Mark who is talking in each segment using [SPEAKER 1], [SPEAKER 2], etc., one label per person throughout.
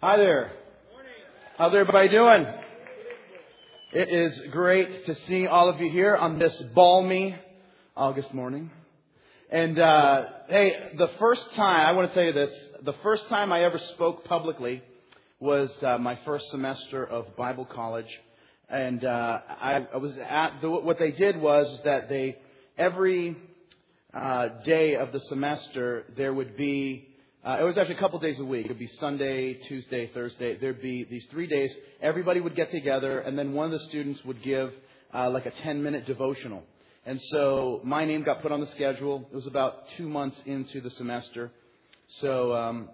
[SPEAKER 1] Hi there. How's everybody doing? It is great to see all of you here on this balmy August morning. And uh, hey, the first time I want to tell you this: the first time I ever spoke publicly was uh, my first semester of Bible college, and uh, I, I was at the, what they did was that they every uh, day of the semester there would be uh, it was actually a couple days a week. It would be Sunday, Tuesday, Thursday. There'd be these three days. Everybody would get together, and then one of the students would give uh, like a 10 minute devotional. And so my name got put on the schedule. It was about two months into the semester. So um,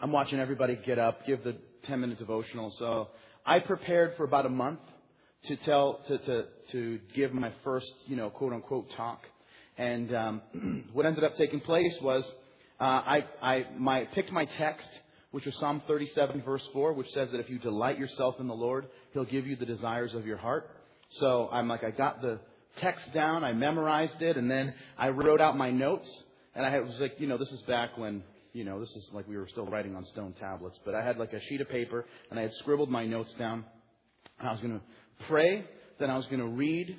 [SPEAKER 1] I'm watching everybody get up, give the 10 minute devotional. So I prepared for about a month to tell to to to give my first you know quote unquote talk. And um, what ended up taking place was uh, I, I my, picked my text, which was Psalm 37, verse 4, which says that if you delight yourself in the Lord, He'll give you the desires of your heart. So I'm like, I got the text down, I memorized it, and then I wrote out my notes. And I was like, you know, this is back when, you know, this is like we were still writing on stone tablets. But I had like a sheet of paper, and I had scribbled my notes down. And I was going to pray, then I was going to read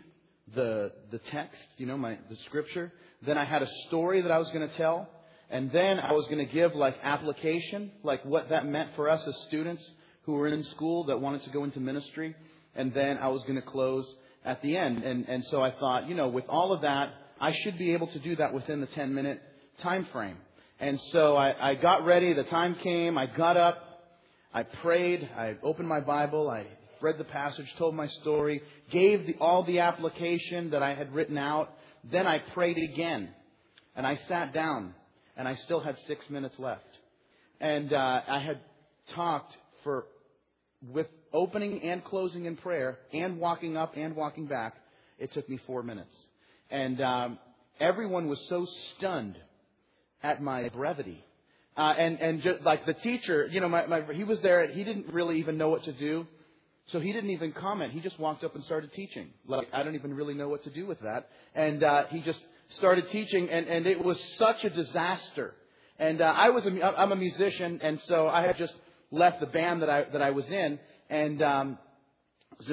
[SPEAKER 1] the the text, you know, my the scripture. Then I had a story that I was going to tell. And then I was going to give like application, like what that meant for us as students who were in school that wanted to go into ministry. And then I was going to close at the end. And, and so I thought, you know, with all of that, I should be able to do that within the 10 minute time frame. And so I, I got ready. The time came. I got up. I prayed. I opened my Bible. I read the passage, told my story, gave the, all the application that I had written out. Then I prayed again. And I sat down and I still had six minutes left. And uh, I had talked for with opening and closing in prayer, and walking up and walking back. It took me four minutes, and um, everyone was so stunned at my brevity. Uh, and and just like the teacher, you know, my, my he was there. He didn't really even know what to do. So he didn't even comment. He just walked up and started teaching. Like, I don't even really know what to do with that. And uh, he just started teaching, and, and it was such a disaster. And uh, I was a, I'm a musician, and so I had just left the band that I that I was in, and um,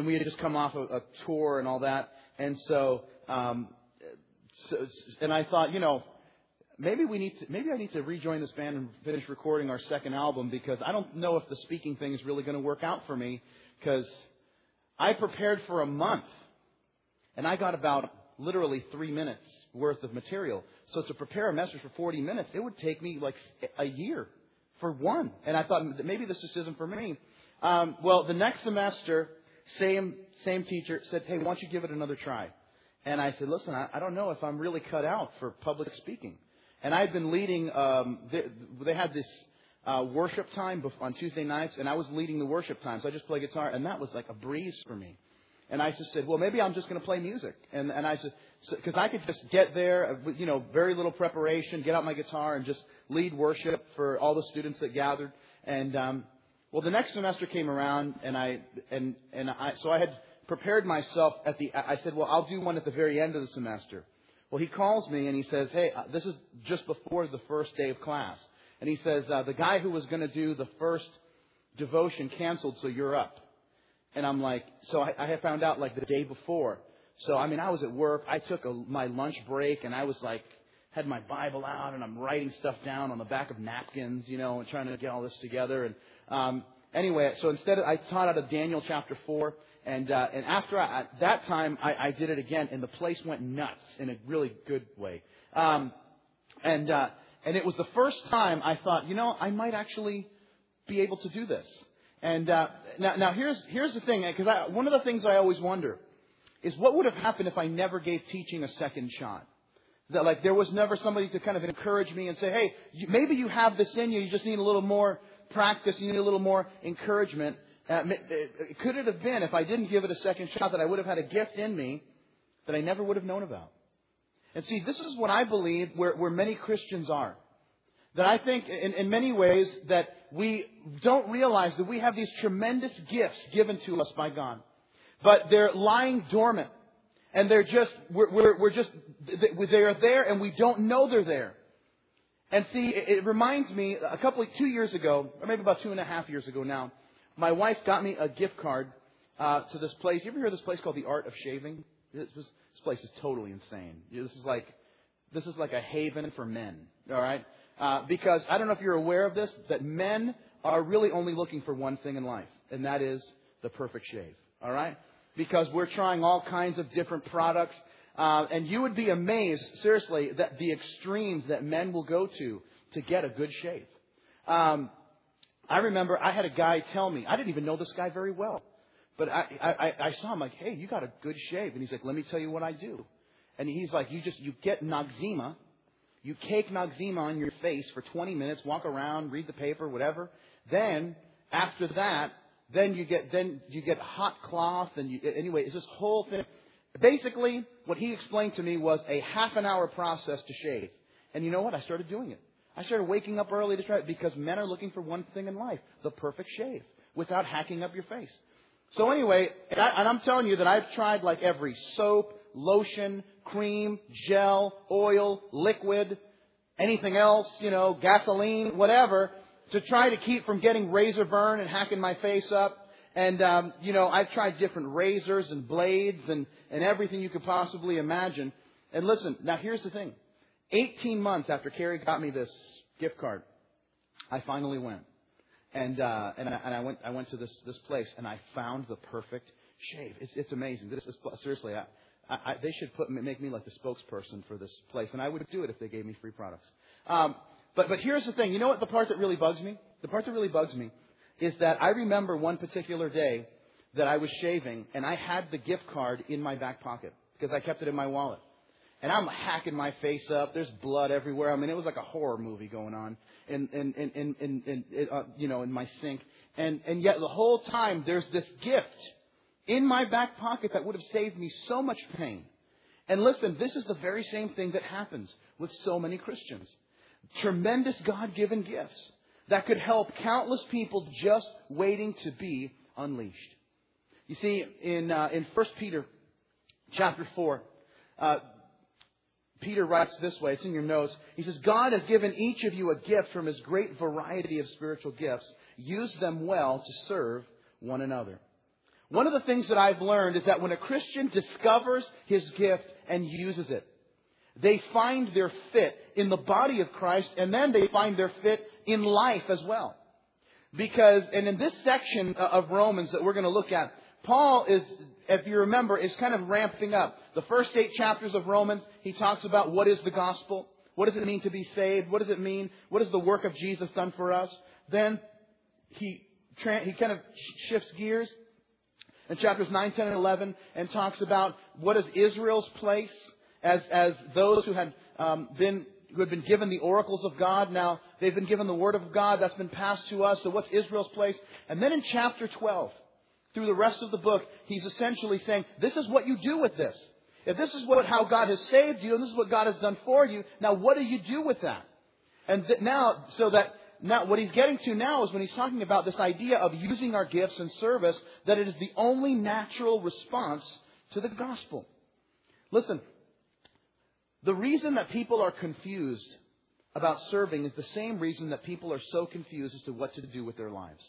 [SPEAKER 1] we had just come off a, a tour and all that, and so, um, so and I thought, you know, maybe we need to maybe I need to rejoin this band and finish recording our second album because I don't know if the speaking thing is really going to work out for me because I prepared for a month and I got about literally three minutes worth of material. So to prepare a message for 40 minutes, it would take me like a year for one. And I thought maybe this just isn't for me. Um, well, the next semester, same same teacher said, "Hey, why don't you give it another try?" And I said, "Listen, I, I don't know if I'm really cut out for public speaking." And I had been leading. Um, they, they had this uh, worship time on Tuesday nights, and I was leading the worship time. So I just play guitar, and that was like a breeze for me. And I just said, well, maybe I'm just going to play music. And, and I said, because so, I could just get there, uh, you know, very little preparation, get out my guitar and just lead worship for all the students that gathered. And, um, well, the next semester came around and I, and, and I, so I had prepared myself at the, I said, well, I'll do one at the very end of the semester. Well, he calls me and he says, hey, uh, this is just before the first day of class. And he says, uh, the guy who was going to do the first devotion canceled, so you're up. And I'm like, so I, I had found out like the day before. So I mean, I was at work. I took a, my lunch break, and I was like, had my Bible out, and I'm writing stuff down on the back of napkins, you know, and trying to get all this together. And um, anyway, so instead, of, I taught out of Daniel chapter four. And uh, and after I, at that time, I, I did it again, and the place went nuts in a really good way. Um, and uh, and it was the first time I thought, you know, I might actually be able to do this. And uh, now, now here's here's the thing, because one of the things I always wonder is what would have happened if I never gave teaching a second shot. That like there was never somebody to kind of encourage me and say, hey, you, maybe you have this in you, you just need a little more practice, you need a little more encouragement. Uh, could it have been if I didn't give it a second shot that I would have had a gift in me that I never would have known about? And see, this is what I believe where, where many Christians are. That I think in, in many ways that we don't realize that we have these tremendous gifts given to us by God. But they're lying dormant. And they're just, we're, we're, we're just, they are there and we don't know they're there. And see, it, reminds me, a couple, two years ago, or maybe about two and a half years ago now, my wife got me a gift card uh, to this place. You ever hear of this place called the Art of Shaving? This, this, this place is totally insane. This is like, this is like a haven for men. All right, uh, because I don't know if you're aware of this, that men are really only looking for one thing in life, and that is the perfect shave. All right, because we're trying all kinds of different products. Uh, and you would be amazed, seriously, that the extremes that men will go to to get a good shave. Um, I remember I had a guy tell me, I didn't even know this guy very well, but I, I, I saw him like, hey, you got a good shave. And he's like, let me tell you what I do. And he's like, you just, you get Noxzema, you cake Noxzema on your face for 20 minutes, walk around, read the paper, whatever. Then, after that, then you get, then you get hot cloth and you, anyway, it's this whole thing. Basically, what he explained to me was a half an hour process to shave. And you know what? I started doing it. I started waking up early to try it because men are looking for one thing in life, the perfect shave, without hacking up your face. So anyway, and, I, am telling you that I've tried like every soap, lotion, cream, gel, oil, liquid, anything else, you know, gasoline, whatever, to try to keep from getting razor burn and hacking my face up. And, um, you know, I've tried different razors and blades and, and everything you could possibly imagine. And listen, now here's the thing. 18 months after Carrie got me this gift card, I finally went. And, uh, and, I, and I went, I went to this, this place and I found the perfect shave. It's, it's amazing. This is, seriously, I, I, they should put, make me like the spokesperson for this place. And I would do it if they gave me free products. Um, but, but here's the thing. You know what the part that really bugs me? The part that really bugs me is that I remember one particular day that I was shaving and I had the gift card in my back pocket because I kept it in my wallet. And I'm hacking my face up. There's blood everywhere. I mean, it was like a horror movie going on in, in, in, in, in, in uh, you know, in my sink. And, and yet the whole time there's this gift in my back pocket that would have saved me so much pain. And listen, this is the very same thing that happens with so many Christians. Tremendous God given gifts that could help countless people just waiting to be unleashed. You see, in, uh, in 1 Peter chapter 4, uh, Peter writes this way, it's in your notes. He says, God has given each of you a gift from his great variety of spiritual gifts. Use them well to serve one another. One of the things that I've learned is that when a Christian discovers his gift and uses it, they find their fit in the body of Christ and then they find their fit in life as well. Because, and in this section of Romans that we're going to look at, Paul is, if you remember, is kind of ramping up. The first eight chapters of Romans, he talks about what is the gospel, what does it mean to be saved, what does it mean, what is the work of Jesus done for us. Then he, he kind of shifts gears in chapters 9, 10, and 11 and talks about what is Israel's place as, as those who had um, been who had been given the oracles of God. Now they've been given the word of God that's been passed to us. So what's Israel's place? And then in chapter 12, through the rest of the book, he's essentially saying, this is what you do with this. If this is what, how God has saved you and this is what God has done for you, now what do you do with that? And th- now, so that, now what he's getting to now is when he's talking about this idea of using our gifts and service, that it is the only natural response to the gospel. Listen, the reason that people are confused about serving is the same reason that people are so confused as to what to do with their lives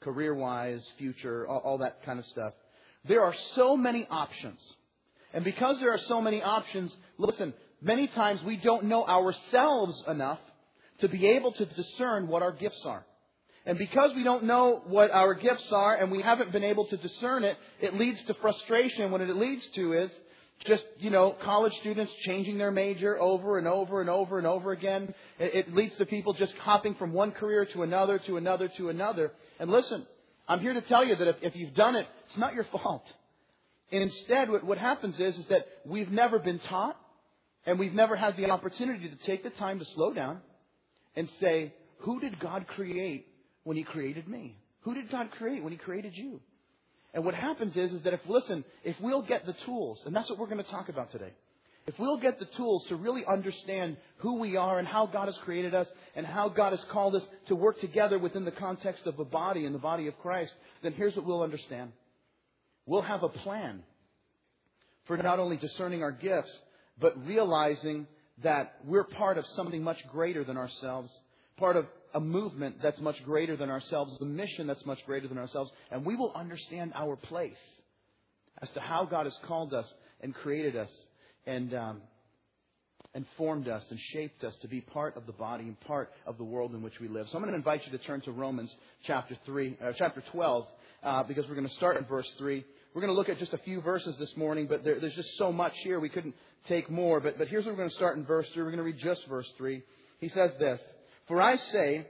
[SPEAKER 1] career wise, future, all, all that kind of stuff. There are so many options. And because there are so many options, listen, many times we don't know ourselves enough to be able to discern what our gifts are. And because we don't know what our gifts are and we haven't been able to discern it, it leads to frustration. What it leads to is just, you know, college students changing their major over and over and over and over again. It, leads to people just hopping from one career to another, to another, to another. And listen, I'm here to tell you that if, if you've done it, it's not your fault. And instead, what, what happens is, is that we've never been taught and we've never had the opportunity to take the time to slow down and say, who did God create when He created me? Who did God create when He created you? And what happens is, is that if, listen, if we'll get the tools, and that's what we're going to talk about today, if we'll get the tools to really understand who we are and how God has created us and how God has called us to work together within the context of a body and the body of Christ, then here's what we'll understand. We'll have a plan for not only discerning our gifts, but realizing that we're part of something much greater than ourselves, part of a movement that's much greater than ourselves, a mission that's much greater than ourselves, and we will understand our place as to how God has called us and created us and um, and formed us and shaped us to be part of the body and part of the world in which we live. So I'm going to invite you to turn to Romans chapter three, uh, chapter 12, uh, because we're going to start in verse three. We're going to look at just a few verses this morning, but there, there's just so much here we couldn't take more. But but here's where we're going to start in verse three. We're going to read just verse three. He says this: For I say,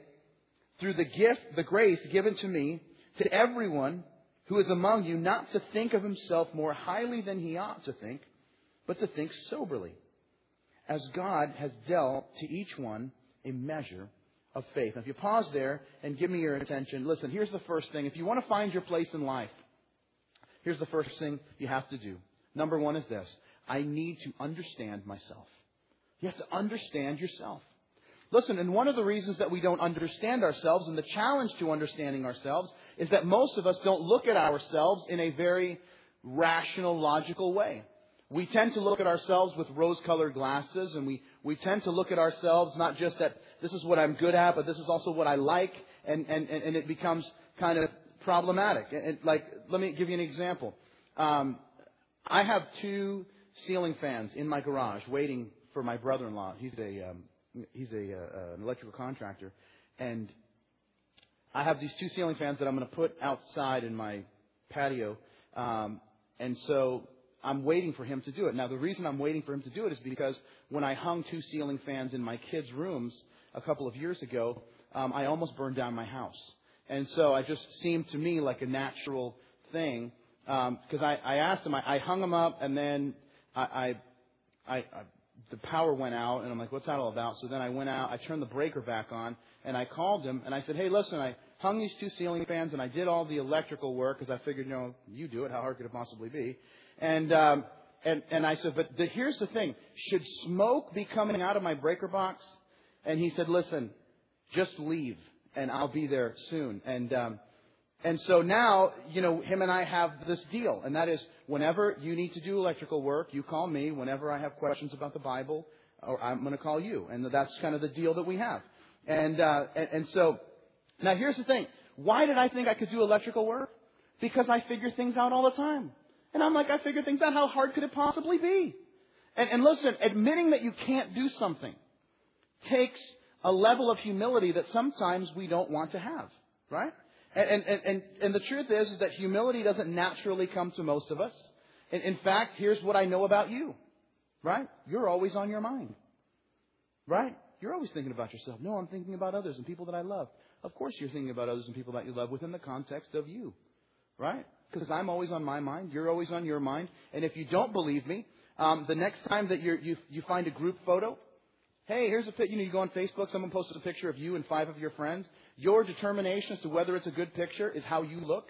[SPEAKER 1] through the gift, the grace given to me, to everyone who is among you, not to think of himself more highly than he ought to think, but to think soberly as God has dealt to each one a measure of faith. Now, if you pause there and give me your attention, listen, here's the first thing. If you want to find your place in life, here's the first thing you have to do. Number one is this I need to understand myself. You have to understand yourself. Listen, and one of the reasons that we don't understand ourselves and the challenge to understanding ourselves is that most of us don't look at ourselves in a very rational, logical way we tend to look at ourselves with rose colored glasses and we, we tend to look at ourselves not just that this is what I'm good at, but this is also what I like, and, and, and it becomes kind of problematic. And, like, let me give you an example. Um, I have two ceiling fans in my garage waiting for my brother-in-law. He's a um, he's a uh, an electrical contractor, and I have these two ceiling fans that I'm going to put outside in my patio. Um, and so I'm waiting for him to do it. Now, the reason I'm waiting for him to do it is because when I hung two ceiling fans in my kids' rooms a couple of years ago, um, I almost burned down my house. And so it just seemed to me like a natural thing because um, I, I asked him, I, I hung them up, and then I, I, I, the power went out, and I'm like, what's that all about? So then I went out, I turned the breaker back on, and I called him, and I said, hey, listen, I hung these two ceiling fans, and I did all the electrical work because I figured, you know, you do it. How hard could it possibly be? And, um, and, and I said, but the, here's the thing. Should smoke be coming out of my breaker box? And he said, listen, just leave and I'll be there soon. And, um, and so now, you know, him and I have this deal, and that is whenever you need to do electrical work, you call me. Whenever I have questions about the Bible, or I'm going to call you. And that's kind of the deal that we have. And, uh, and, and so, now here's the thing. Why did I think I could do electrical work? Because I figure things out all the time. And I'm like, I figure things out. How hard could it possibly be? And, and listen, admitting that you can't do something takes a level of humility that sometimes we don't want to have, right? And, and, and, and the truth is, is that humility doesn't naturally come to most of us. In, in fact, here's what I know about you, right? You're always on your mind, right? You're always thinking about yourself. No, I'm thinking about others and people that I love. Of course, you're thinking about others and people that you love within the context of you, right? because I'm always on my mind. You're always on your mind. And if you don't believe me, um, the next time that you you you find a group photo, hey, here's a you know you go on Facebook, someone posted a picture of you and five of your friends. Your determination as to whether it's a good picture is how you look,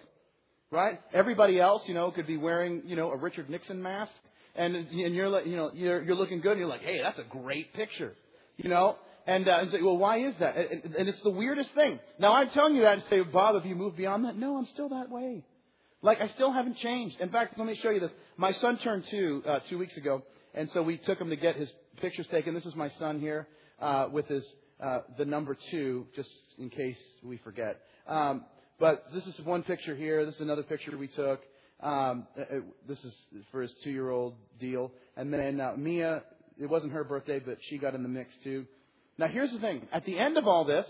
[SPEAKER 1] right? Everybody else, you know, could be wearing you know a Richard Nixon mask, and and you're you know you're you're looking good, and you're like, hey, that's a great picture, you know. And, uh, and say, well, why is that? And, and it's the weirdest thing. Now, I'm telling you that to say, Bob, have you moved beyond that? No, I'm still that way. Like I still haven't changed. In fact, let me show you this. My son turned two uh, two weeks ago, and so we took him to get his pictures taken. This is my son here uh, with his uh, the number two, just in case we forget. Um, but this is one picture here. This is another picture we took. Um, uh, uh, this is for his two-year-old deal. And then uh, Mia, it wasn't her birthday, but she got in the mix too. Now here's the thing. At the end of all this,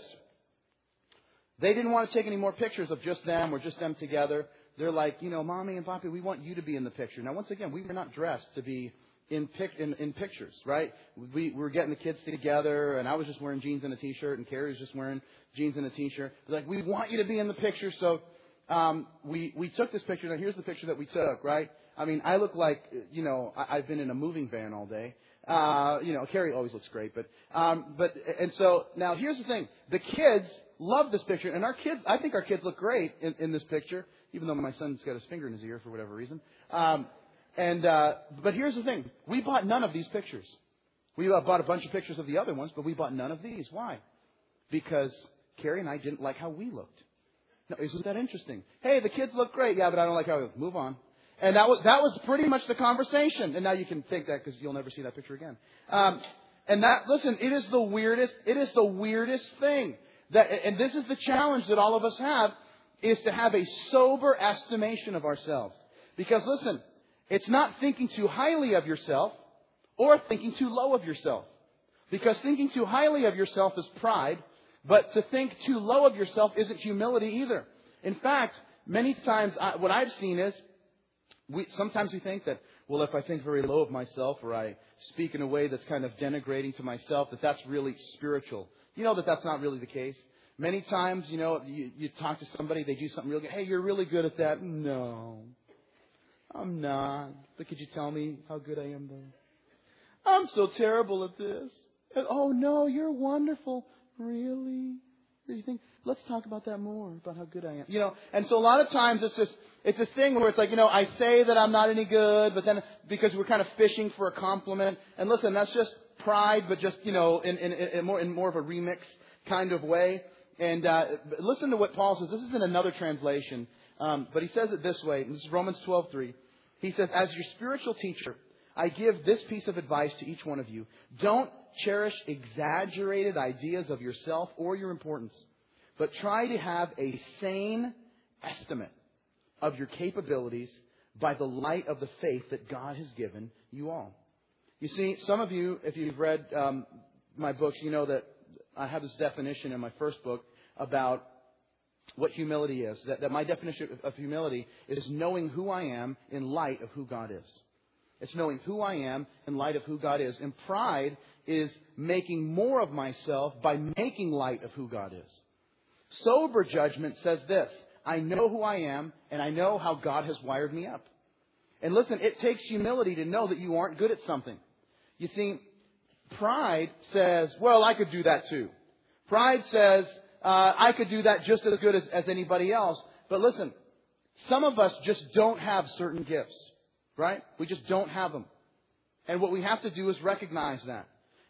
[SPEAKER 1] they didn't want to take any more pictures of just them or just them together they're like, you know, mommy and papi, we want you to be in the picture. Now, once again, we were not dressed to be in, pic- in, in pictures, right? We, we were getting the kids together, and I was just wearing jeans and a t-shirt, and Carrie was just wearing jeans and a t-shirt. Like, we want you to be in the picture, so um, we we took this picture. Now, here's the picture that we took, right? I mean, I look like, you know, I, I've been in a moving van all day. Uh, you know, Carrie always looks great, but um, but and so now here's the thing: the kids love this picture, and our kids, I think our kids look great in, in this picture even though my son's got his finger in his ear for whatever reason. Um, and uh, but here's the thing: we bought none of these pictures. We uh, bought a bunch of pictures of the other ones, but we bought none of these. Why? Because Carrie and I didn't like how we looked. Now, isn't that interesting? Hey, the kids look great. Yeah, but I don't like how we look. Move on. And that was that was pretty much the conversation. And now you can think that because you'll never see that picture again. Um, and that, listen, it is the weirdest, it is the weirdest thing. That, and this is the challenge that all of us have, is to have a sober estimation of ourselves. Because listen, it's not thinking too highly of yourself or thinking too low of yourself. Because thinking too highly of yourself is pride, but to think too low of yourself isn't humility either. In fact, many times I, what I've seen is we, sometimes we think that, well, if I think very low of myself or I speak in a way that's kind of denigrating to myself, that that's really spiritual. You know that that's not really the case. Many times, you know, you, you talk to somebody, they do something real good. Hey, you're really good at that. No, I'm not. But could you tell me how good I am though? I'm so terrible at this. And, oh no, you're wonderful. Really? You think, let's talk about that more, about how good I am. You know, and so a lot of times it's just, it's a thing where it's like, you know, I say that I'm not any good, but then because we're kind of fishing for a compliment. And listen, that's just pride, but just, you know, in, in, in more, in more of a remix kind of way. And uh, listen to what Paul says. This is in another translation, um, but he says it this way. This is Romans 12:3. He says, "As your spiritual teacher, I give this piece of advice to each one of you: Don't cherish exaggerated ideas of yourself or your importance, but try to have a sane estimate of your capabilities by the light of the faith that God has given you all." You see, some of you, if you've read um, my books, you know that I have this definition in my first book about what humility is. That, that my definition of humility is knowing who I am in light of who God is. It's knowing who I am in light of who God is. And pride is making more of myself by making light of who God is. Sober judgment says this I know who I am, and I know how God has wired me up. And listen, it takes humility to know that you aren't good at something. You see, pride says, well, I could do that too. Pride says, uh, I could do that just as good as, as anybody else. But listen, some of us just don't have certain gifts, right? We just don't have them. And what we have to do is recognize that.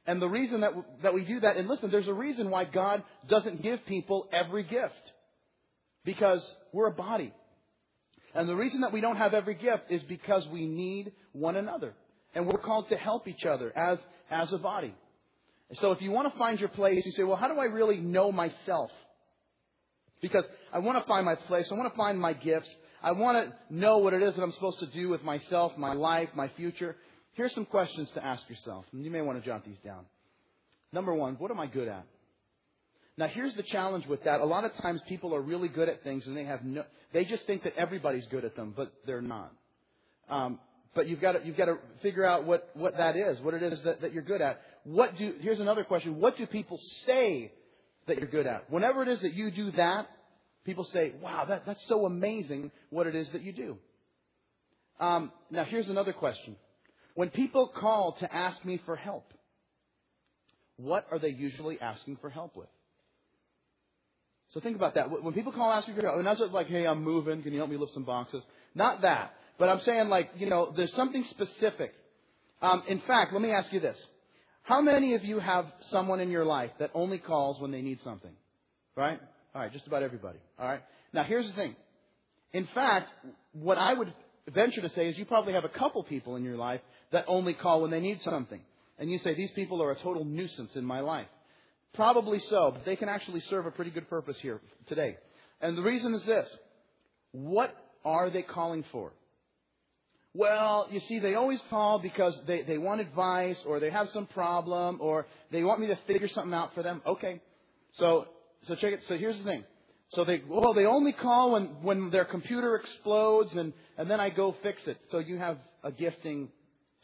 [SPEAKER 1] And the reason that, that we do that, and listen, there's a reason why God doesn't give people every gift. Because we're a body. And the reason that we don't have every gift is because we need one another. And we're called to help each other as, as a body. So if you want to find your place, you say, well, how do I really know myself? Because I want to find my place. I want to find my gifts. I want to know what it is that I'm supposed to do with myself, my life, my future. Here's some questions to ask yourself. And you may want to jot these down. Number one, what am I good at? Now here's the challenge with that. A lot of times people are really good at things and they have no, they just think that everybody's good at them, but they're not. Um, but you've got to, you've got to figure out what, what that is, what it is that, that you're good at what do, here's another question. What do people say that you're good at? Whenever it is that you do that, people say, wow, that, that's so amazing what it is that you do. Um, now, here's another question. When people call to ask me for help, what are they usually asking for help with? So think about that. When people call and ask me for help, and that's like, hey, I'm moving, can you help me lift some boxes? Not that. But I'm saying like, you know, there's something specific. Um, in fact, let me ask you this. How many of you have someone in your life that only calls when they need something? Right? All right, just about everybody. All right. Now here's the thing. In fact, what I would venture to say is you probably have a couple people in your life that only call when they need something. And you say, these people are a total nuisance in my life. Probably so, but they can actually serve a pretty good purpose here today. And the reason is this. What are they calling for? Well, you see, they always call because they, they want advice or they have some problem or they want me to figure something out for them. Okay. So, so check it. So here's the thing. So they, well, they only call when, when their computer explodes and, and then I go fix it. So you have a gifting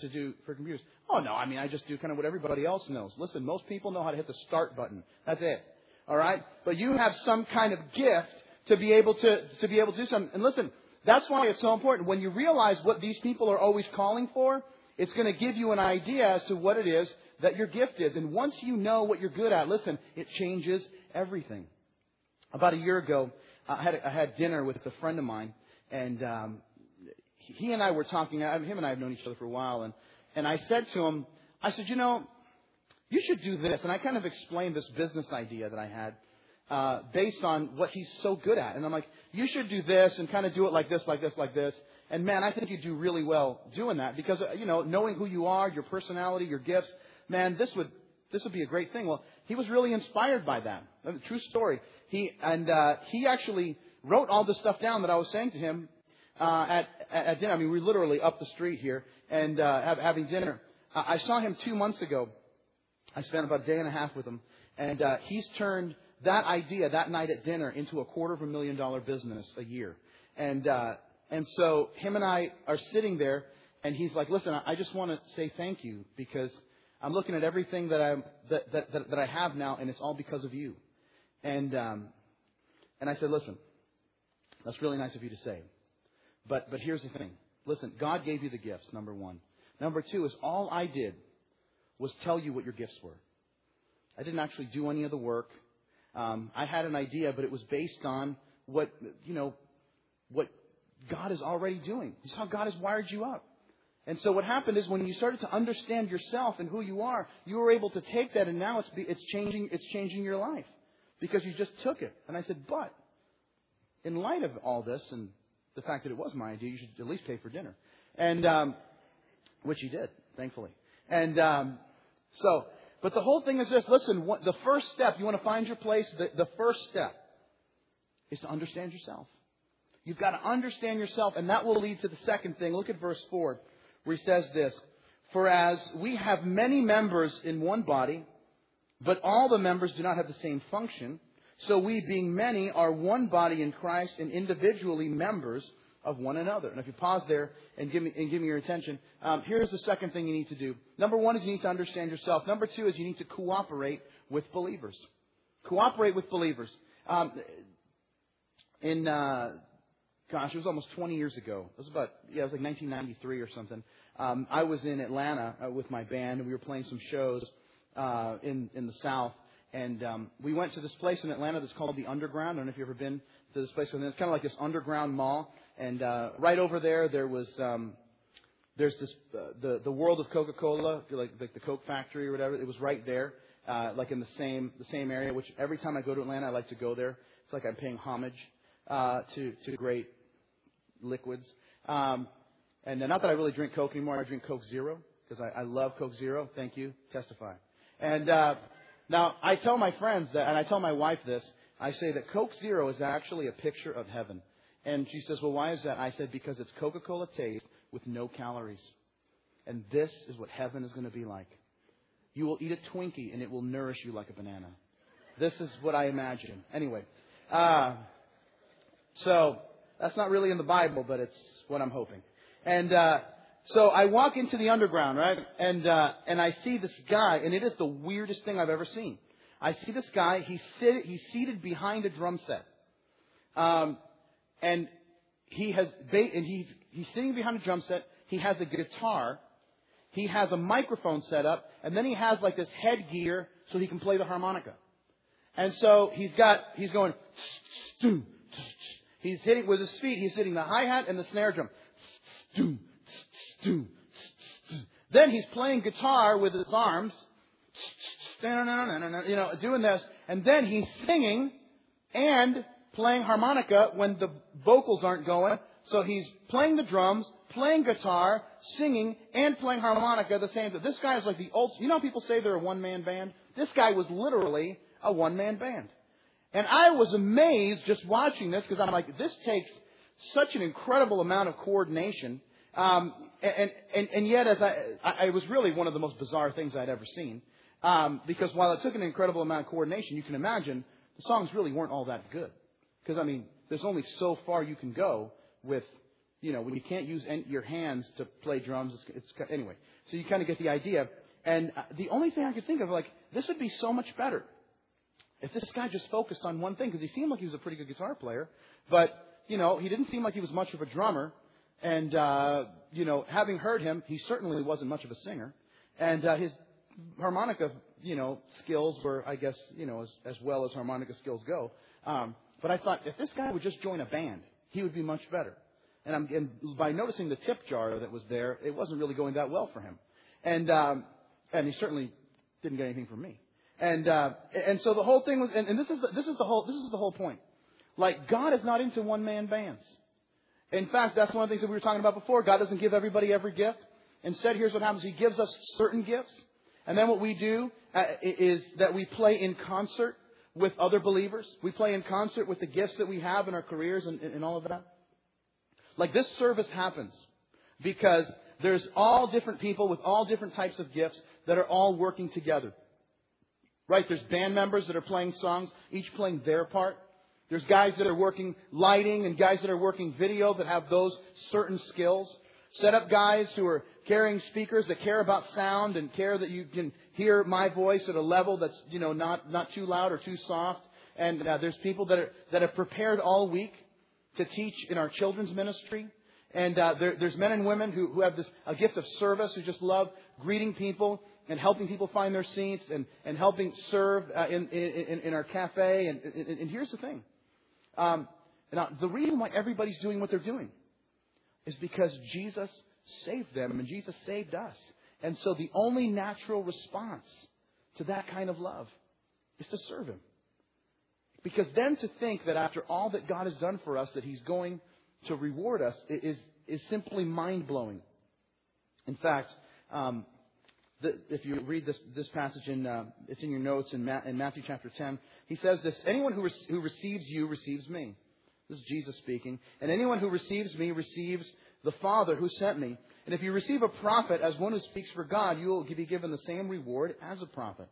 [SPEAKER 1] to do for computers. Oh no, I mean, I just do kind of what everybody else knows. Listen, most people know how to hit the start button. That's it. Alright? But you have some kind of gift to be able to, to be able to do something. And listen, that's why it's so important. When you realize what these people are always calling for, it's going to give you an idea as to what it is that your gift is. And once you know what you're good at, listen, it changes everything. About a year ago, I had, I had dinner with a friend of mine, and um, he and I were talking. Him and I have known each other for a while, and and I said to him, I said, you know, you should do this. And I kind of explained this business idea that I had uh, based on what he's so good at. And I'm like, you should do this and kind of do it like this, like this, like this. And man, I think you do really well doing that because, uh, you know, knowing who you are, your personality, your gifts, man, this would this would be a great thing. Well, he was really inspired by that. True story. He and uh, he actually wrote all the stuff down that I was saying to him uh, at, at dinner. I mean, we are literally up the street here and uh, have, having dinner. I saw him two months ago. I spent about a day and a half with him, and uh, he's turned that idea that night at dinner into a quarter of a million dollar business a year. And uh, and so him and I are sitting there, and he's like, "Listen, I just want to say thank you because I'm looking at everything that I that, that that, that I have now, and it's all because of you." And um, and I said, "Listen, that's really nice of you to say, but but here's the thing. Listen, God gave you the gifts. Number one. Number two is all I did was tell you what your gifts were. I didn't actually do any of the work. Um, I had an idea, but it was based on what you know, what God is already doing. It's how God has wired you up. And so what happened is when you started to understand yourself and who you are, you were able to take that, and now it's it's changing it's changing your life because you just took it. And I said, but in light of all this and the fact that it was my idea, you should at least pay for dinner, and um, which he did, thankfully. And um, so but the whole thing is this listen, what, the first step, you want to find your place, the, the first step is to understand yourself. You've got to understand yourself, and that will lead to the second thing. Look at verse 4, where he says this For as we have many members in one body, but all the members do not have the same function, so we, being many, are one body in Christ and individually members of one another. And if you pause there and give me, and give me your attention, um, here's the second thing you need to do. Number one is you need to understand yourself. Number two is you need to cooperate with believers. Cooperate with believers. Um, in, uh, gosh, it was almost 20 years ago. It was about, yeah, it was like 1993 or something. Um, I was in Atlanta uh, with my band, and we were playing some shows uh, in in the South. And um, we went to this place in Atlanta that's called the Underground. I don't know if you've ever been to this place. And It's kind of like this underground mall. And uh, right over there, there was um, there's this uh, the the world of Coca-Cola, like, like the Coke factory or whatever. It was right there, uh, like in the same the same area. Which every time I go to Atlanta, I like to go there. It's like I'm paying homage uh, to to great liquids. Um, and uh, not that I really drink Coke anymore. I drink Coke Zero because I, I love Coke Zero. Thank you. Testify. And uh, now I tell my friends that, and I tell my wife this. I say that Coke Zero is actually a picture of heaven. And she says, Well, why is that? I said, Because it's Coca Cola taste with no calories. And this is what heaven is going to be like. You will eat a Twinkie and it will nourish you like a banana. This is what I imagine. Anyway, uh, so that's not really in the Bible, but it's what I'm hoping. And uh, so I walk into the underground, right? And uh, and I see this guy, and it is the weirdest thing I've ever seen. I see this guy. He's sit, he's seated behind a drum set. Um, and he has and he's he's sitting behind a drum set. He has a guitar. He has a microphone set up, and then he has like this headgear so he can play the harmonica. And so he's got he's going. He's hitting with his feet. He's hitting the hi hat and the snare drum. Then he's playing guitar with his arms. You know, doing this, and then he's singing and playing harmonica when the vocals aren't going. So he's playing the drums, playing guitar, singing, and playing harmonica at the same time. This guy is like the old. You know, people say they're a one man band. This guy was literally a one man band, and I was amazed just watching this because I'm like, this takes such an incredible amount of coordination. Um, and, and, and yet, as I, I, it was really one of the most bizarre things I'd ever seen. Um, because while it took an incredible amount of coordination, you can imagine the songs really weren't all that good. Because, I mean, there's only so far you can go with, you know, when you can't use your hands to play drums. It's, it's anyway, so you kind of get the idea. And uh, the only thing I could think of, like, this would be so much better if this guy just focused on one thing, because he seemed like he was a pretty good guitar player, but, you know, he didn't seem like he was much of a drummer. And, uh, you know, having heard him, he certainly wasn't much of a singer. And uh, his harmonica, you know, skills were, I guess, you know, as, as well as harmonica skills go. Um, but I thought if this guy would just join a band, he would be much better. And, I'm, and by noticing the tip jar that was there, it wasn't really going that well for him. And um, and he certainly didn't get anything from me. And uh, and so the whole thing was, and, and this is the, this is the whole this is the whole point. Like God is not into one man bands. In fact, that's one of the things that we were talking about before. God doesn't give everybody every gift. Instead, here's what happens: He gives us certain gifts, And then what we do uh, is that we play in concert with other believers. We play in concert with the gifts that we have in our careers and, and all of that. Like this service happens because there's all different people with all different types of gifts that are all working together. Right? There's band members that are playing songs, each playing their part. There's guys that are working lighting and guys that are working video that have those certain skills. Set up guys who are carrying speakers that care about sound and care that you can hear my voice at a level that's, you know, not, not too loud or too soft. And uh, there's people that are, that have prepared all week to teach in our children's ministry. And uh, there, there's men and women who, who have this a gift of service who just love greeting people and helping people find their seats and, and helping serve uh, in, in, in our cafe. And, and, and here's the thing. Um, now, the reason why everybody's doing what they're doing is because Jesus saved them and Jesus saved us. And so the only natural response to that kind of love is to serve Him. Because then to think that after all that God has done for us, that He's going to reward us is, is simply mind blowing. In fact, um, the, if you read this, this passage in, uh, it's in your notes in, Ma- in, Matthew chapter 10, he says this, anyone who, re- who receives you receives me. This is Jesus speaking. And anyone who receives me receives the Father who sent me. And if you receive a prophet as one who speaks for God, you will be given the same reward as a prophet.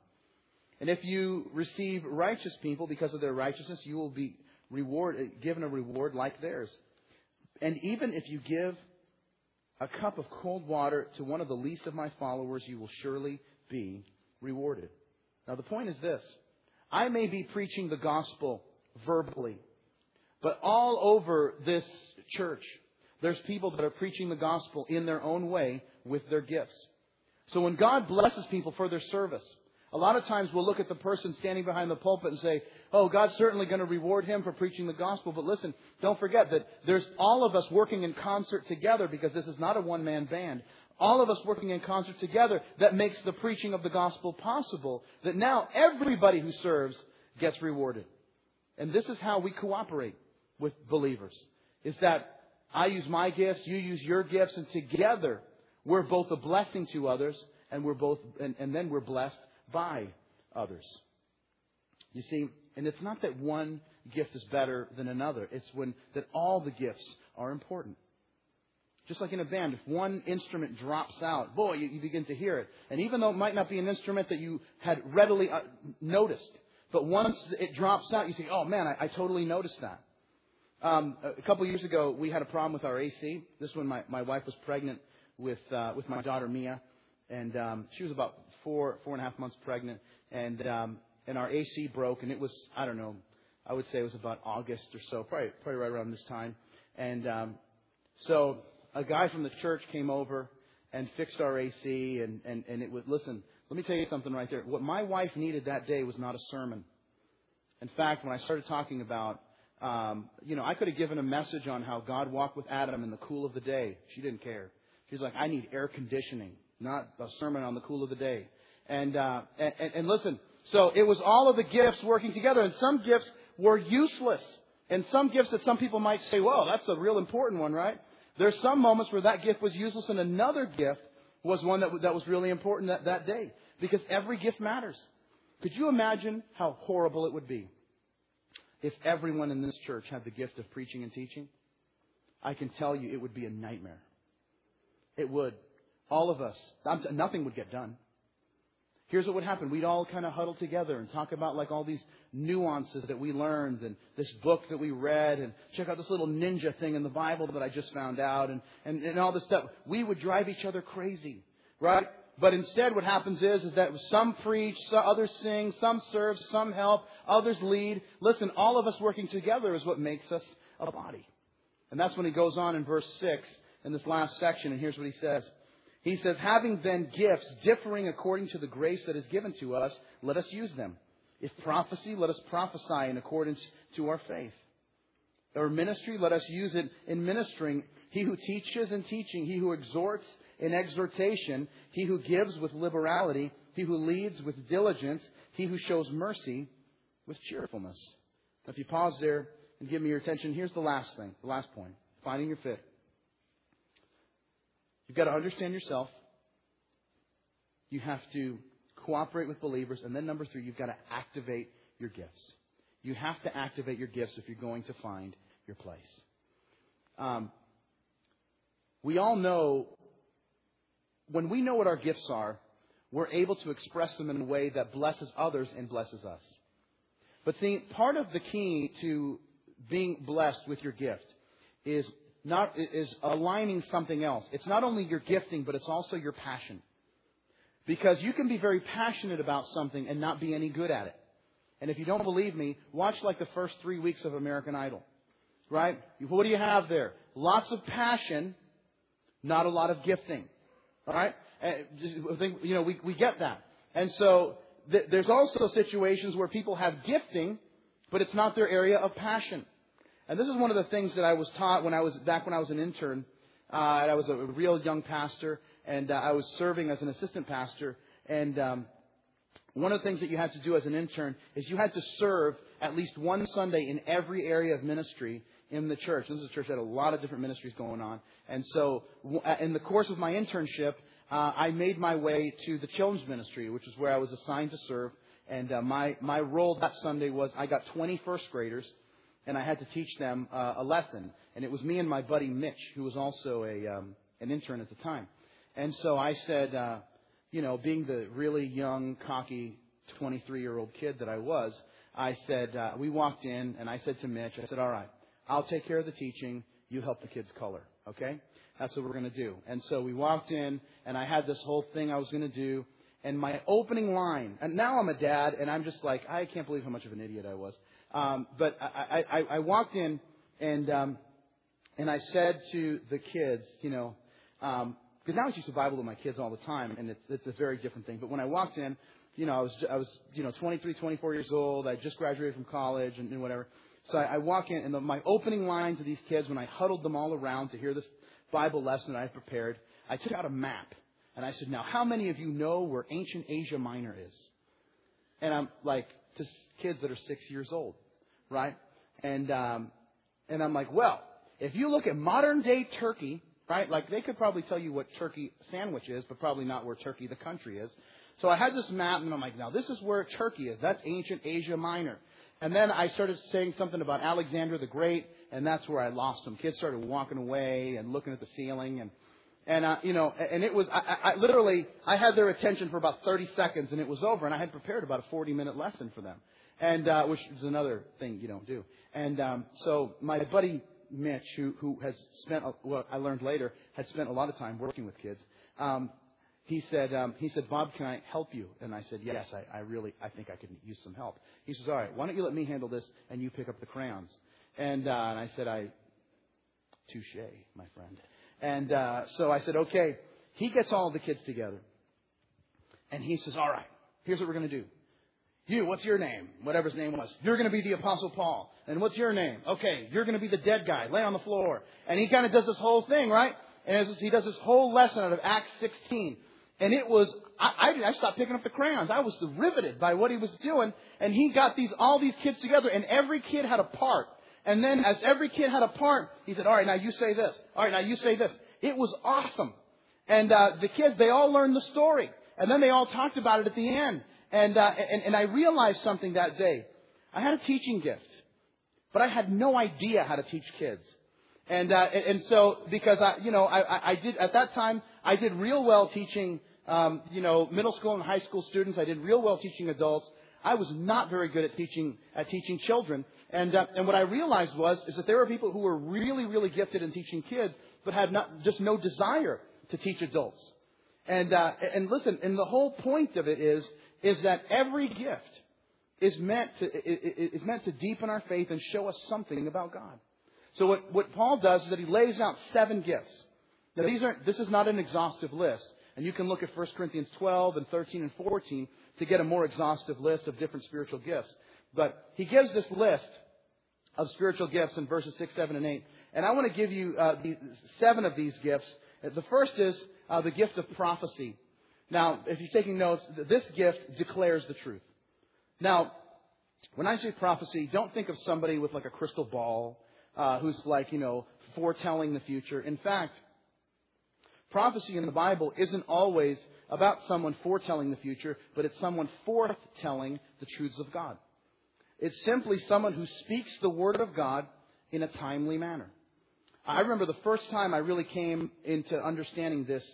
[SPEAKER 1] And if you receive righteous people because of their righteousness, you will be reward, given a reward like theirs. And even if you give a cup of cold water to one of the least of my followers, you will surely be rewarded. Now, the point is this I may be preaching the gospel verbally, but all over this church, there's people that are preaching the gospel in their own way with their gifts. So when God blesses people for their service, a lot of times we'll look at the person standing behind the pulpit and say, oh, God's certainly going to reward him for preaching the gospel. But listen, don't forget that there's all of us working in concert together because this is not a one man band. All of us working in concert together that makes the preaching of the gospel possible. That now everybody who serves gets rewarded. And this is how we cooperate with believers. Is that I use my gifts, you use your gifts, and together we're both a blessing to others, and we're both, and, and then we're blessed by others. You see, and it's not that one gift is better than another. It's when that all the gifts are important. Just like in a band, if one instrument drops out, boy, you, you begin to hear it. And even though it might not be an instrument that you had readily uh, noticed, but once it drops out, you say, "Oh man, I, I totally noticed that." Um, a couple years ago, we had a problem with our AC. This when my, my wife was pregnant with uh, with my daughter Mia, and um, she was about four four and a half months pregnant, and um, and our AC broke, and it was I don't know, I would say it was about August or so, probably probably right around this time, and um, so a guy from the church came over and fixed our AC, and and and it was listen. Let me tell you something right there. What my wife needed that day was not a sermon. In fact, when I started talking about um, you know, I could have given a message on how God walked with Adam in the cool of the day. She didn't care. She's like, I need air conditioning, not a sermon on the cool of the day. And, uh, and, and listen, so it was all of the gifts working together, and some gifts were useless. And some gifts that some people might say, well, that's a real important one, right? There's some moments where that gift was useless, and another gift was one that, that was really important that, that day. Because every gift matters. Could you imagine how horrible it would be if everyone in this church had the gift of preaching and teaching? I can tell you it would be a nightmare. It would. All of us. Nothing would get done. Here's what would happen. We'd all kind of huddle together and talk about like all these nuances that we learned and this book that we read and check out this little ninja thing in the Bible that I just found out and, and, and all this stuff. We would drive each other crazy, right? But instead what happens is, is that some preach, others sing, some serve, some help, others lead. Listen, all of us working together is what makes us a body. And that's when he goes on in verse 6 in this last section and here's what he says. He says, having then gifts differing according to the grace that is given to us, let us use them. If prophecy, let us prophesy in accordance to our faith. Or ministry, let us use it in ministering. He who teaches in teaching, he who exhorts in exhortation, he who gives with liberality, he who leads with diligence, he who shows mercy with cheerfulness. Now, if you pause there and give me your attention, here's the last thing, the last point finding your fit. You've got to understand yourself. You have to cooperate with believers. And then number three, you've got to activate your gifts. You have to activate your gifts if you're going to find your place. Um, we all know when we know what our gifts are, we're able to express them in a way that blesses others and blesses us. But see, part of the key to being blessed with your gift is not is aligning something else. It's not only your gifting, but it's also your passion. Because you can be very passionate about something and not be any good at it. And if you don't believe me, watch like the first three weeks of American Idol. Right? What do you have there? Lots of passion, not a lot of gifting. All right? I think, you know, we, we get that. And so th- there's also situations where people have gifting, but it's not their area of passion. And this is one of the things that I was taught when I was back when I was an intern. Uh, I was a real young pastor, and uh, I was serving as an assistant pastor. And um, one of the things that you had to do as an intern is you had to serve at least one Sunday in every area of ministry in the church. This is a church that had a lot of different ministries going on. And so, uh, in the course of my internship, uh, I made my way to the children's ministry, which is where I was assigned to serve. And uh, my my role that Sunday was I got 20 first graders, and I had to teach them uh, a lesson. And it was me and my buddy Mitch, who was also a um, an intern at the time. And so I said, uh, you know, being the really young, cocky 23 year old kid that I was, I said, uh, we walked in, and I said to Mitch, I said, all right, I'll take care of the teaching. You help the kids color, okay? That's what we're going to do. And so we walked in, and I had this whole thing I was going to do. And my opening line, and now I'm a dad, and I'm just like, I can't believe how much of an idiot I was. Um, but I, I, I walked in, and um, and I said to the kids, you know, because um, now I teach the Bible to my kids all the time, and it's, it's a very different thing. But when I walked in, you know, I was I was you know 23, 24 years old. I just graduated from college and, and whatever. So I, I walk in, and the, my opening line to these kids, when I huddled them all around to hear this Bible lesson that I prepared, I took out a map and I said, "Now, how many of you know where ancient Asia Minor is?" And I'm like, to kids that are six years old, right? And um, and I'm like, well, if you look at modern day Turkey, right? Like they could probably tell you what Turkey sandwich is, but probably not where Turkey the country is. So I had this map, and I'm like, now this is where Turkey is. That's ancient Asia Minor. And then I started saying something about Alexander the Great, and that's where I lost them. Kids started walking away and looking at the ceiling, and and uh, you know, and it was I, I literally I had their attention for about 30 seconds, and it was over. And I had prepared about a 40 minute lesson for them, and uh, which is another thing you don't do. And um, so my buddy Mitch, who who has spent well, I learned later had spent a lot of time working with kids. Um, he said, um, he said, Bob, can I help you? And I said, yes, I, I really, I think I could use some help. He says, all right, why don't you let me handle this and you pick up the crayons? And, uh, and I said, I, touche, my friend. And, uh, so I said, okay. He gets all the kids together. And he says, all right, here's what we're going to do. You, what's your name? Whatever his name was. You're going to be the Apostle Paul. And what's your name? Okay, you're going to be the dead guy. Lay on the floor. And he kind of does this whole thing, right? And he does this whole lesson out of Acts 16. And it was, I, I, I stopped picking up the crayons. I was riveted by what he was doing. And he got these, all these kids together and every kid had a part. And then as every kid had a part, he said, all right, now you say this. All right, now you say this. It was awesome. And, uh, the kids, they all learned the story. And then they all talked about it at the end. And, uh, and, and I realized something that day. I had a teaching gift, but I had no idea how to teach kids. And, uh, and so, because I, you know, I, I did, at that time, I did real well teaching, um, you know, middle school and high school students. I did real well teaching adults. I was not very good at teaching, at teaching children. And, uh, and what I realized was, is that there were people who were really, really gifted in teaching kids, but had not, just no desire to teach adults. And, uh, and listen, and the whole point of it is, is that every gift is meant to, is meant to deepen our faith and show us something about God. So what, what Paul does is that he lays out seven gifts. Now these aren't this is not an exhaustive list. And you can look at 1 Corinthians 12 and 13 and 14 to get a more exhaustive list of different spiritual gifts. But he gives this list of spiritual gifts in verses 6, 7, and 8. And I want to give you uh, seven of these gifts. The first is uh, the gift of prophecy. Now, if you're taking notes, this gift declares the truth. Now, when I say prophecy, don't think of somebody with like a crystal ball uh, who's like, you know, foretelling the future. In fact, prophecy in the Bible isn't always about someone foretelling the future, but it's someone foretelling the truths of God. It's simply someone who speaks the Word of God in a timely manner. I remember the first time I really came into understanding this,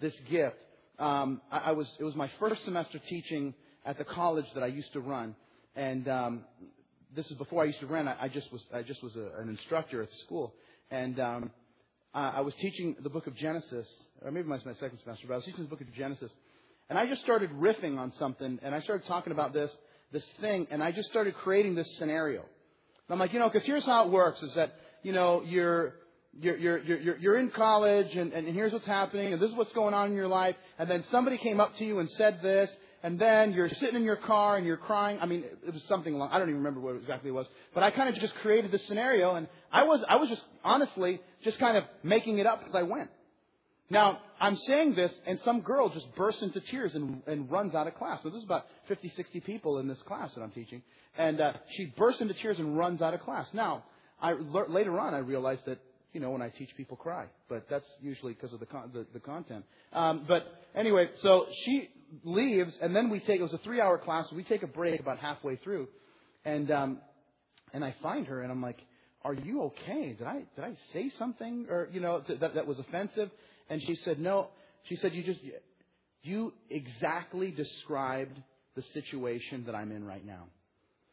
[SPEAKER 1] this gift. Um, I, I was, it was my first semester teaching at the college that I used to run. And um, this is before I used to run. I, I just was, I just was a, an instructor at school. And um, I, I was teaching the book of Genesis, or maybe it was my second semester, but I was teaching the book of Genesis. And I just started riffing on something, and I started talking about this, this thing, and I just started creating this scenario. And I'm like, you know, because here's how it works: is that you know you're you're, you're, you're, you're in college and, and here's what's happening and this is what's going on in your life and then somebody came up to you and said this and then you're sitting in your car and you're crying. I mean, it was something along, I don't even remember what exactly it was, but I kind of just created this scenario and I was, I was just honestly just kind of making it up as I went. Now, I'm saying this and some girl just bursts into tears and, and runs out of class. So this is about 50, 60 people in this class that I'm teaching. And uh, she bursts into tears and runs out of class. Now, I, later on I realized that you know, when I teach people cry, but that's usually because of the, con- the, the content. Um, but anyway, so she leaves, and then we take, it was a three hour class, so we take a break about halfway through, and, um, and I find her, and I'm like, are you okay? Did I, did I say something, or, you know, that, that was offensive? And she said, no. She said, you just, you exactly described the situation that I'm in right now.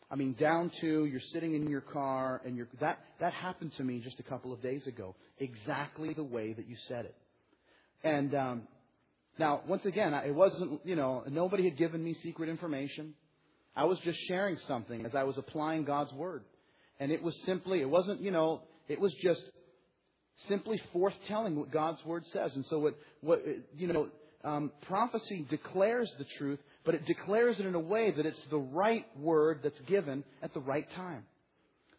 [SPEAKER 1] I mean, down to you're sitting in your car and you're, that, that happened to me just a couple of days ago. Exactly the way that you said it. And, um, now, once again, it wasn't, you know, nobody had given me secret information. I was just sharing something as I was applying God's Word. And it was simply, it wasn't, you know, it was just simply forthtelling what God's Word says. And so what, what, you know, um, prophecy declares the truth, but it declares it in a way that it's the right word that's given at the right time.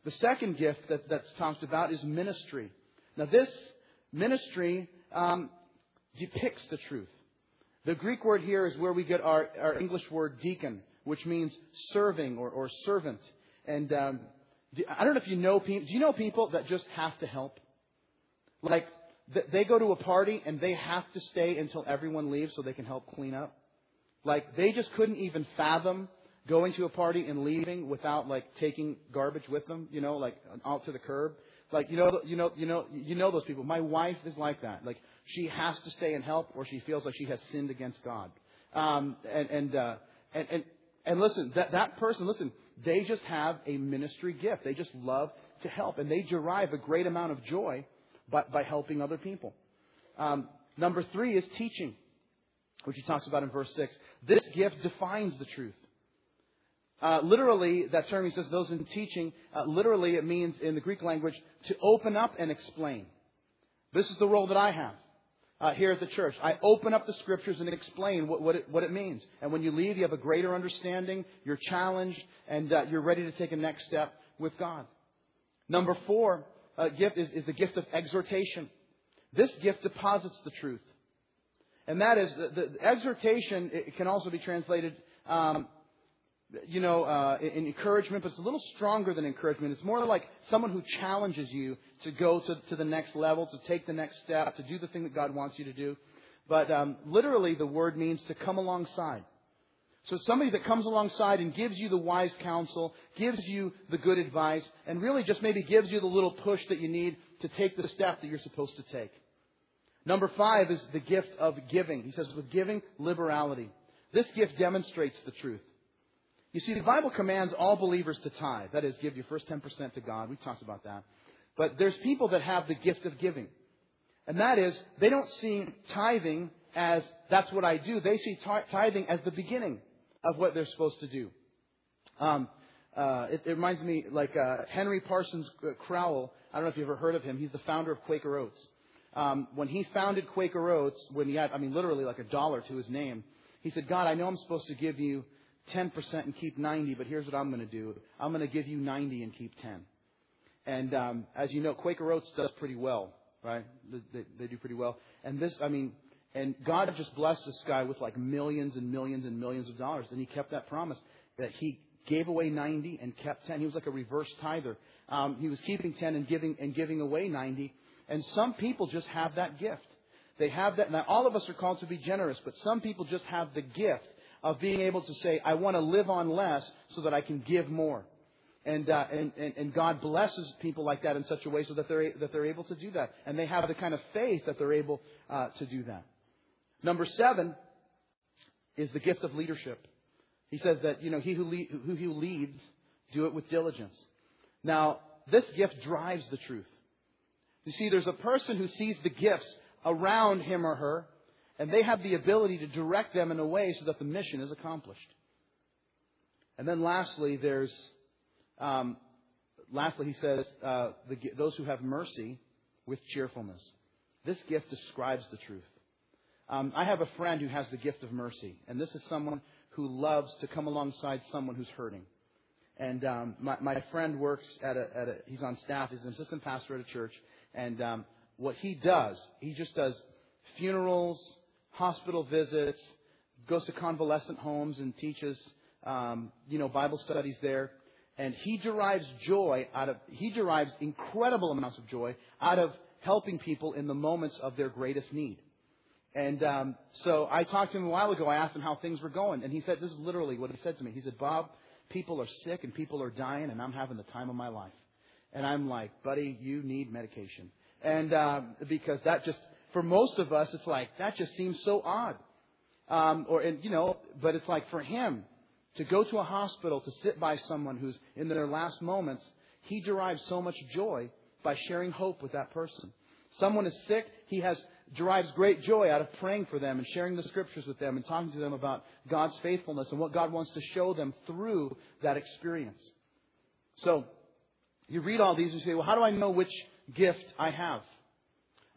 [SPEAKER 1] The second gift that, that's talked about is ministry. Now, this ministry um, depicts the truth. The Greek word here is where we get our, our English word deacon, which means serving or, or servant. And um, I don't know if you know people. Do you know people that just have to help? Like they go to a party and they have to stay until everyone leaves so they can help clean up. Like they just couldn't even fathom going to a party and leaving without like taking garbage with them, you know, like out to the curb. Like you know, you know, you know, you know those people. My wife is like that. Like she has to stay and help, or she feels like she has sinned against God. Um, and and, uh, and and and listen, that that person, listen, they just have a ministry gift. They just love to help, and they derive a great amount of joy by, by helping other people. Um, number three is teaching, which he talks about in verse 6. This gift defines the truth. Uh, literally, that term he says, those in teaching, uh, literally it means in the Greek language to open up and explain. This is the role that I have uh, here at the church. I open up the scriptures and explain what, what, it, what it means. And when you leave, you have a greater understanding, you're challenged, and uh, you're ready to take a next step with God. Number four, uh, gift is, is the gift of exhortation. This gift deposits the truth. And that is, the, the exhortation it can also be translated, um, you know, uh, encouragement, but it's a little stronger than encouragement. It's more like someone who challenges you to go to, to the next level, to take the next step, to do the thing that God wants you to do. But um, literally, the word means to come alongside. So somebody that comes alongside and gives you the wise counsel, gives you the good advice, and really just maybe gives you the little push that you need to take the step that you're supposed to take. Number five is the gift of giving. He says, with giving, liberality. This gift demonstrates the truth. You see, the Bible commands all believers to tithe. That is, give your first 10% to God. We've talked about that. But there's people that have the gift of giving. And that is, they don't see tithing as that's what I do. They see tithing as the beginning of what they're supposed to do. Um, uh, it, it, reminds me like uh, Henry Parsons uh, Crowell. I don't know if you've ever heard of him. He's the founder of Quaker Oats. Um, when he founded Quaker Oats, when he had, I mean, literally like a dollar to his name, he said, God, I know I'm supposed to give you 10% and keep 90, but here's what I'm going to do. I'm going to give you 90 and keep 10. And um, as you know, Quaker Oats does pretty well, right? They, they do pretty well. And this, I mean, and God just blessed this guy with like millions and millions and millions of dollars. And he kept that promise that he gave away 90 and kept 10. He was like a reverse tither. Um, he was keeping 10 and giving, and giving away 90. And some people just have that gift. They have that. Now, all of us are called to be generous, but some people just have the gift of being able to say, I want to live on less so that I can give more. And, uh, and, and, and God blesses people like that in such a way so that they're, that they're able to do that. And they have the kind of faith that they're able uh, to do that. Number seven is the gift of leadership. He says that, you know, he who, lead, who, who leads, do it with diligence. Now, this gift drives the truth. You see, there's a person who sees the gifts around him or her, and they have the ability to direct them in a way so that the mission is accomplished. And then lastly, there's, um, lastly, he says, uh, the, those who have mercy with cheerfulness. This gift describes the truth. Um, I have a friend who has the gift of mercy, and this is someone who loves to come alongside someone who's hurting. And um, my, my friend works at a, at a, he's on staff, he's an assistant pastor at a church, and um, what he does, he just does funerals, hospital visits, goes to convalescent homes and teaches, um, you know, Bible studies there. And he derives joy out of, he derives incredible amounts of joy out of helping people in the moments of their greatest need. And um, so I talked to him a while ago. I asked him how things were going, and he said, "This is literally what he said to me." He said, "Bob, people are sick and people are dying, and I'm having the time of my life." And I'm like, "Buddy, you need medication." And um, because that just, for most of us, it's like that just seems so odd. Um, or and you know, but it's like for him to go to a hospital to sit by someone who's in their last moments, he derives so much joy by sharing hope with that person. Someone is sick, he has derives great joy out of praying for them and sharing the scriptures with them and talking to them about God's faithfulness and what God wants to show them through that experience. So, you read all these and you say, well, how do I know which gift I have?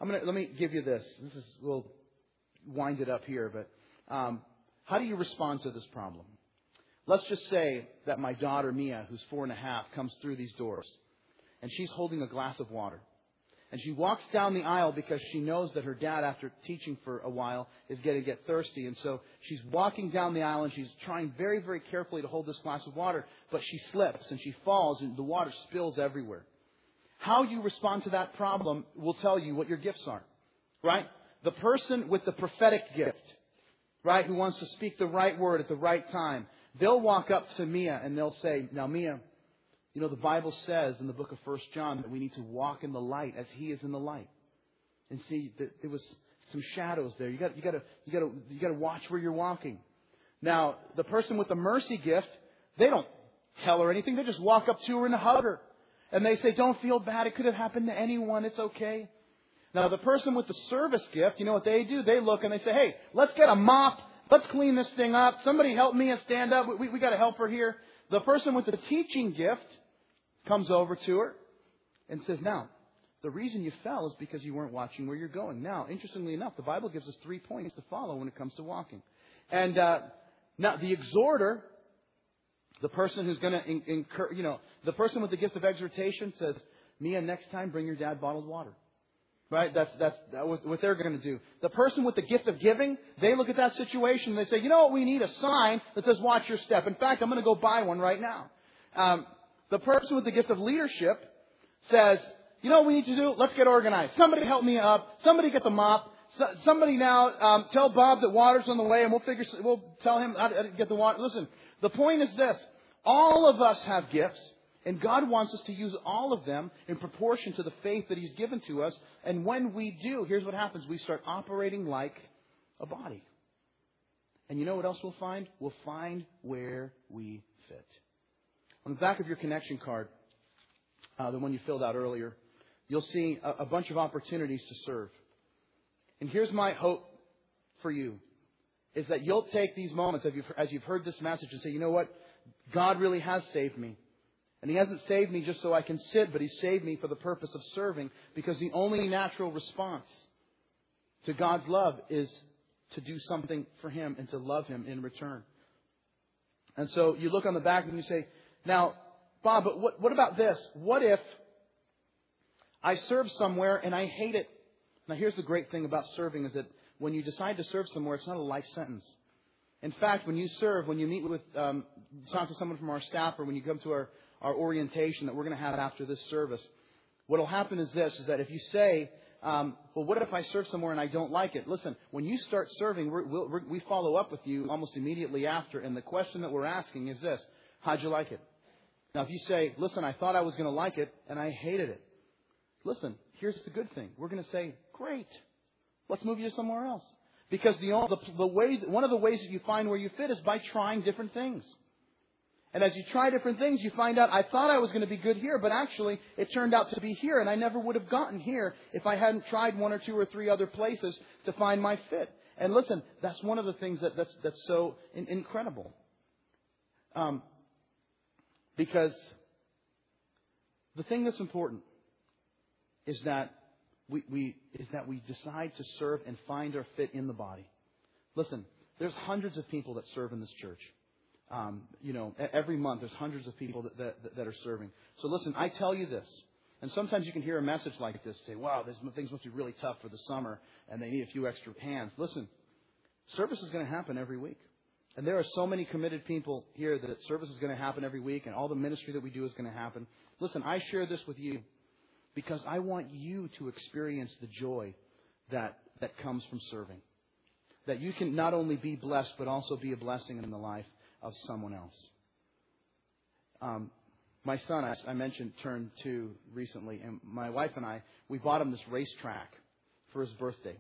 [SPEAKER 1] I'm gonna, let me give you this. This is, we'll wind it up here, but, um, how do you respond to this problem? Let's just say that my daughter Mia, who's four and a half, comes through these doors and she's holding a glass of water. And she walks down the aisle because she knows that her dad, after teaching for a while, is going to get thirsty. And so she's walking down the aisle and she's trying very, very carefully to hold this glass of water, but she slips and she falls and the water spills everywhere. How you respond to that problem will tell you what your gifts are. Right? The person with the prophetic gift, right, who wants to speak the right word at the right time, they'll walk up to Mia and they'll say, Now, Mia, you know, the Bible says in the book of First John that we need to walk in the light as He is in the light. And see, there was some shadows there. You got, you got to, you got to, you got to watch where you're walking. Now, the person with the mercy gift, they don't tell her anything. They just walk up to her and hug her. And they say, don't feel bad. It could have happened to anyone. It's okay. Now, the person with the service gift, you know what they do? They look and they say, hey, let's get a mop. Let's clean this thing up. Somebody help me and stand up. We, we, we got a helper here. The person with the teaching gift, comes over to her and says, Now, the reason you fell is because you weren't watching where you're going. Now, interestingly enough, the Bible gives us three points to follow when it comes to walking. And uh, now, the exhorter, the person who's going to you know, the person with the gift of exhortation says, Mia, next time bring your dad bottled water. Right? That's, that's that what they're going to do. The person with the gift of giving, they look at that situation and they say, you know what, we need a sign that says watch your step. In fact, I'm going to go buy one right now. Um, the person with the gift of leadership says, you know what we need to do? Let's get organized. Somebody help me up. Somebody get the mop. somebody now um, tell Bob that water's on the way, and we'll figure. We'll tell him how to get the water. Listen, the point is this: all of us have gifts, and God wants us to use all of them in proportion to the faith that He's given to us. And when we do, here's what happens: we start operating like a body. And you know what else we'll find? We'll find where we fit. On the back of your connection card, uh, the one you filled out earlier, you'll see a, a bunch of opportunities to serve. And here's my hope for you is that you'll take these moments as you've, as you've heard this message and say, you know what? God really has saved me. And He hasn't saved me just so I can sit, but He saved me for the purpose of serving because the only natural response to God's love is to do something for Him and to love Him in return. And so you look on the back and you say, now, Bob, but what, what about this? What if I serve somewhere and I hate it? Now, here's the great thing about serving is that when you decide to serve somewhere, it's not a life sentence. In fact, when you serve, when you meet with, um, talk to someone from our staff, or when you come to our, our orientation that we're going to have after this service, what will happen is this: is that if you say, um, well, what if I serve somewhere and I don't like it? Listen, when you start serving, we're, we're, we follow up with you almost immediately after, and the question that we're asking is this: How'd you like it? Now, if you say, "Listen, I thought I was going to like it and I hated it," listen, here's the good thing: we're going to say, "Great, let's move you somewhere else." Because the, the, the way, one of the ways that you find where you fit is by trying different things. And as you try different things, you find out, I thought I was going to be good here, but actually it turned out to be here, and I never would have gotten here if I hadn't tried one or two or three other places to find my fit. And listen, that's one of the things that, that's, that's so in, incredible. Um, because the thing that's important is that we, we, is that we decide to serve and find our fit in the body. Listen, there's hundreds of people that serve in this church. Um, you know, every month there's hundreds of people that, that, that are serving. So listen, I tell you this, and sometimes you can hear a message like this say, wow, this, things must be really tough for the summer and they need a few extra hands. Listen, service is going to happen every week. And there are so many committed people here that service is going to happen every week and all the ministry that we do is going to happen. Listen, I share this with you because I want you to experience the joy that, that comes from serving. That you can not only be blessed, but also be a blessing in the life of someone else. Um, my son, I, I mentioned, turned two recently, and my wife and I, we bought him this racetrack for his birthday.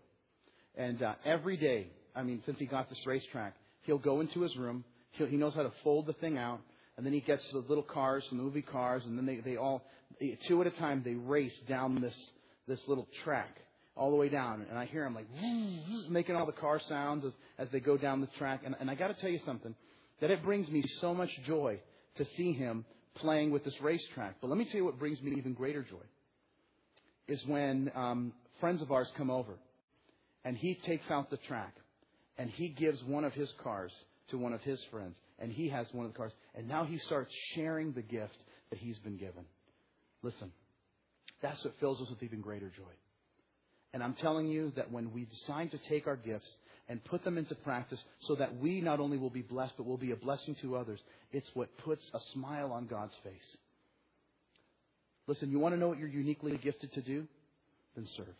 [SPEAKER 1] And uh, every day, I mean, since he got this racetrack, he'll go into his room. He'll, he knows how to fold the thing out, and then he gets the little cars, the movie cars, and then they, they all, two at a time, they race down this, this little track all the way down. And I hear him like making all the car sounds as, as they go down the track. And, and I got to tell you something that it brings me so much joy to see him playing with this racetrack. But let me tell you what brings me even greater joy is when um, friends of ours come over and he takes out the track and he gives one of his cars to one of his friends and he has one of the cars and now he starts sharing the gift that he's been given. Listen, that's what fills us with even greater joy. And I'm telling you that when we decide to take our gifts and put them into practice so that we not only will be blessed, but will be a blessing to others, it's what puts a smile on God's face. Listen, you want to know what you're uniquely gifted to do? Then serve.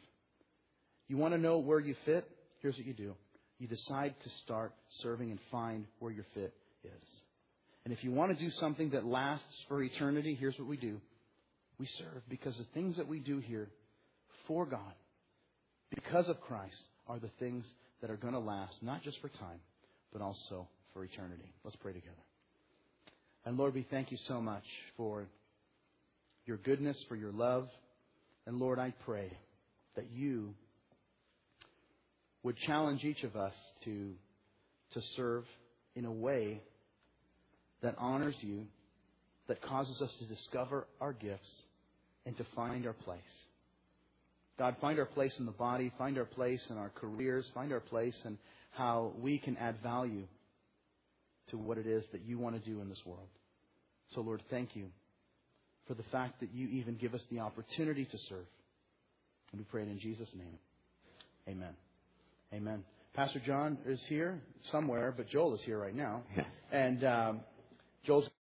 [SPEAKER 1] You want to know where you fit? Here's what you do. You decide to start serving and find where your fit is. And if you want to do something that lasts for eternity, here's what we do. We serve because the things that we do here for God, because of Christ, are the things that are going to last, not just for time, but also for eternity. Let's pray together. And Lord, we thank you so much for your goodness, for your love. And Lord, I pray that you would challenge each of us to, to serve in a way that honors you, that causes us to discover our gifts and to find our place. God, find our place in the body, find our place in our careers, find our place in how we can add value to what it is that you want to do in this world. So, Lord, thank you for the fact that you even give us the opportunity to serve. And we pray it in Jesus' name. Amen. Amen. Pastor John is here somewhere, but Joel is here right now. and um, Joel's